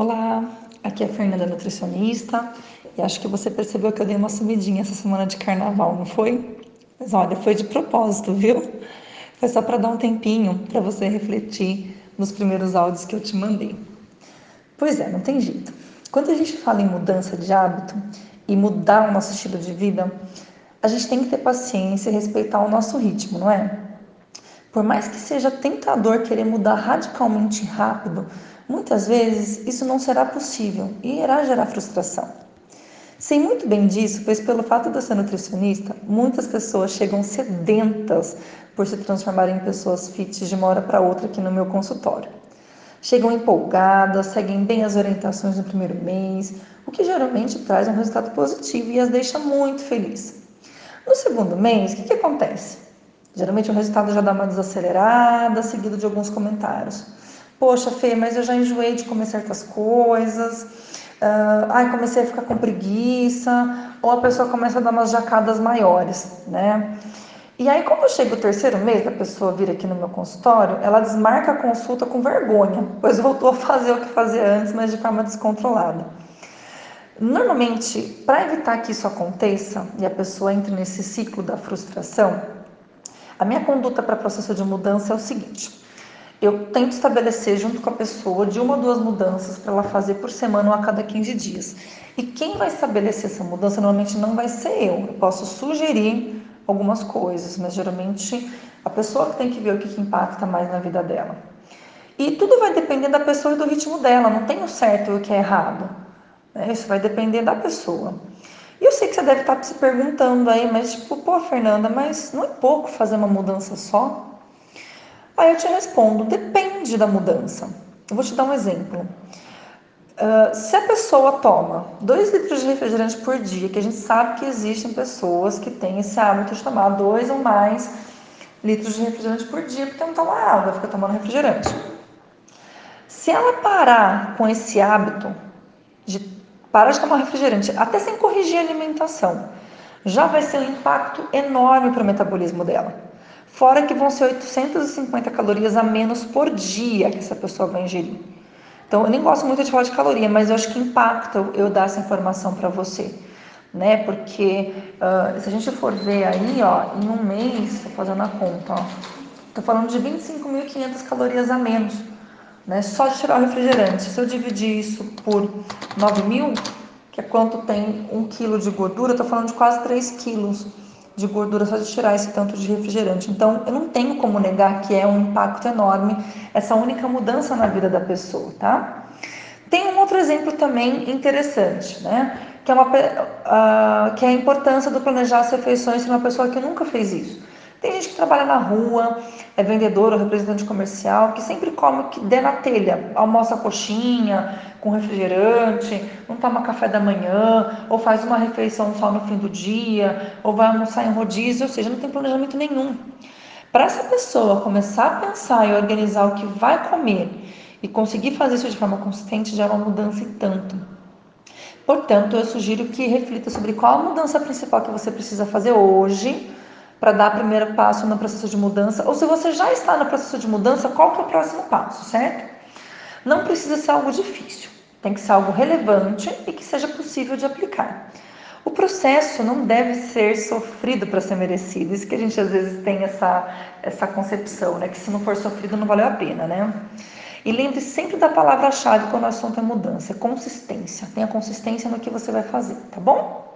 Olá, aqui é a Fernanda nutricionista e acho que você percebeu que eu dei uma sumidinha essa semana de carnaval, não foi? Mas olha, foi de propósito, viu? Foi só para dar um tempinho para você refletir nos primeiros áudios que eu te mandei. Pois é, não tem jeito. Quando a gente fala em mudança de hábito e mudar o nosso estilo de vida, a gente tem que ter paciência e respeitar o nosso ritmo, não é? Por mais que seja tentador querer mudar radicalmente rápido, muitas vezes isso não será possível e irá gerar frustração. Sei muito bem disso, pois pelo fato de eu ser nutricionista, muitas pessoas chegam sedentas por se transformarem em pessoas fit de uma hora para outra aqui no meu consultório. Chegam empolgadas, seguem bem as orientações no primeiro mês, o que geralmente traz um resultado positivo e as deixa muito felizes. No segundo mês, o que, que acontece? Geralmente o resultado já dá uma desacelerada, seguido de alguns comentários. Poxa, Fê, mas eu já enjoei de comer certas coisas. Uh, ai, comecei a ficar com preguiça. Ou a pessoa começa a dar umas jacadas maiores, né? E aí, quando chega o terceiro mês da pessoa vir aqui no meu consultório, ela desmarca a consulta com vergonha, pois voltou a fazer o que fazia antes, mas de forma descontrolada. Normalmente, para evitar que isso aconteça e a pessoa entre nesse ciclo da frustração, a minha conduta para processo de mudança é o seguinte: eu tento estabelecer junto com a pessoa de uma ou duas mudanças para ela fazer por semana ou a cada 15 dias. E quem vai estabelecer essa mudança normalmente não vai ser eu. Eu posso sugerir algumas coisas, mas geralmente a pessoa que tem que ver o que, que impacta mais na vida dela. E tudo vai depender da pessoa e do ritmo dela, não tem o certo e o que é errado. Né? Isso vai depender da pessoa. E eu sei que você deve estar se perguntando aí, mas tipo, pô, Fernanda, mas não é pouco fazer uma mudança só? Aí eu te respondo, depende da mudança. Eu vou te dar um exemplo. Uh, se a pessoa toma 2 litros de refrigerante por dia, que a gente sabe que existem pessoas que têm esse hábito de tomar dois ou mais litros de refrigerante por dia, porque não toma água, fica tomando refrigerante. Se ela parar com esse hábito de parar de tomar refrigerante, até sem corrigir a alimentação, já vai ser um impacto enorme para o metabolismo dela. Fora que vão ser 850 calorias a menos por dia que essa pessoa vai ingerir. Então, eu nem gosto muito de falar de caloria, mas eu acho que impacta eu dar essa informação para você, né? Porque uh, se a gente for ver aí, ó, em um mês, tô fazendo a conta, tô falando de 25.500 calorias a menos né? Só de tirar o refrigerante. Se eu dividir isso por 9 mil, que é quanto tem um quilo de gordura, eu estou falando de quase 3 quilos de gordura só de tirar esse tanto de refrigerante. Então, eu não tenho como negar que é um impacto enorme essa única mudança na vida da pessoa, tá? Tem um outro exemplo também interessante, né? Que é, uma, uh, que é a importância do planejar as refeições para uma pessoa que nunca fez isso. Tem gente que trabalha na rua, é vendedor ou representante comercial, que sempre come o que der na telha, almoça coxinha com refrigerante, não toma café da manhã, ou faz uma refeição só no fim do dia, ou vai almoçar em rodízio, ou seja, não tem planejamento nenhum. Para essa pessoa começar a pensar e organizar o que vai comer e conseguir fazer isso de forma consistente já é uma mudança e tanto. Portanto, eu sugiro que reflita sobre qual a mudança principal que você precisa fazer hoje para dar o primeiro passo no processo de mudança, ou se você já está no processo de mudança, qual que é o próximo passo, certo? Não precisa ser algo difícil, tem que ser algo relevante e que seja possível de aplicar. O processo não deve ser sofrido para ser merecido, isso que a gente às vezes tem essa, essa concepção, né? Que se não for sofrido não valeu a pena, né? E lembre sempre da palavra-chave quando o assunto é mudança, é consistência. Tenha consistência no que você vai fazer, tá bom?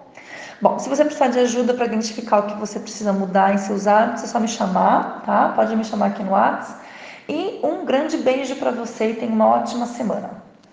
Bom, se você precisar de ajuda para identificar o que você precisa mudar em seus hábitos, é só me chamar, tá? Pode me chamar aqui no WhatsApp. E um grande beijo para você e tenha uma ótima semana.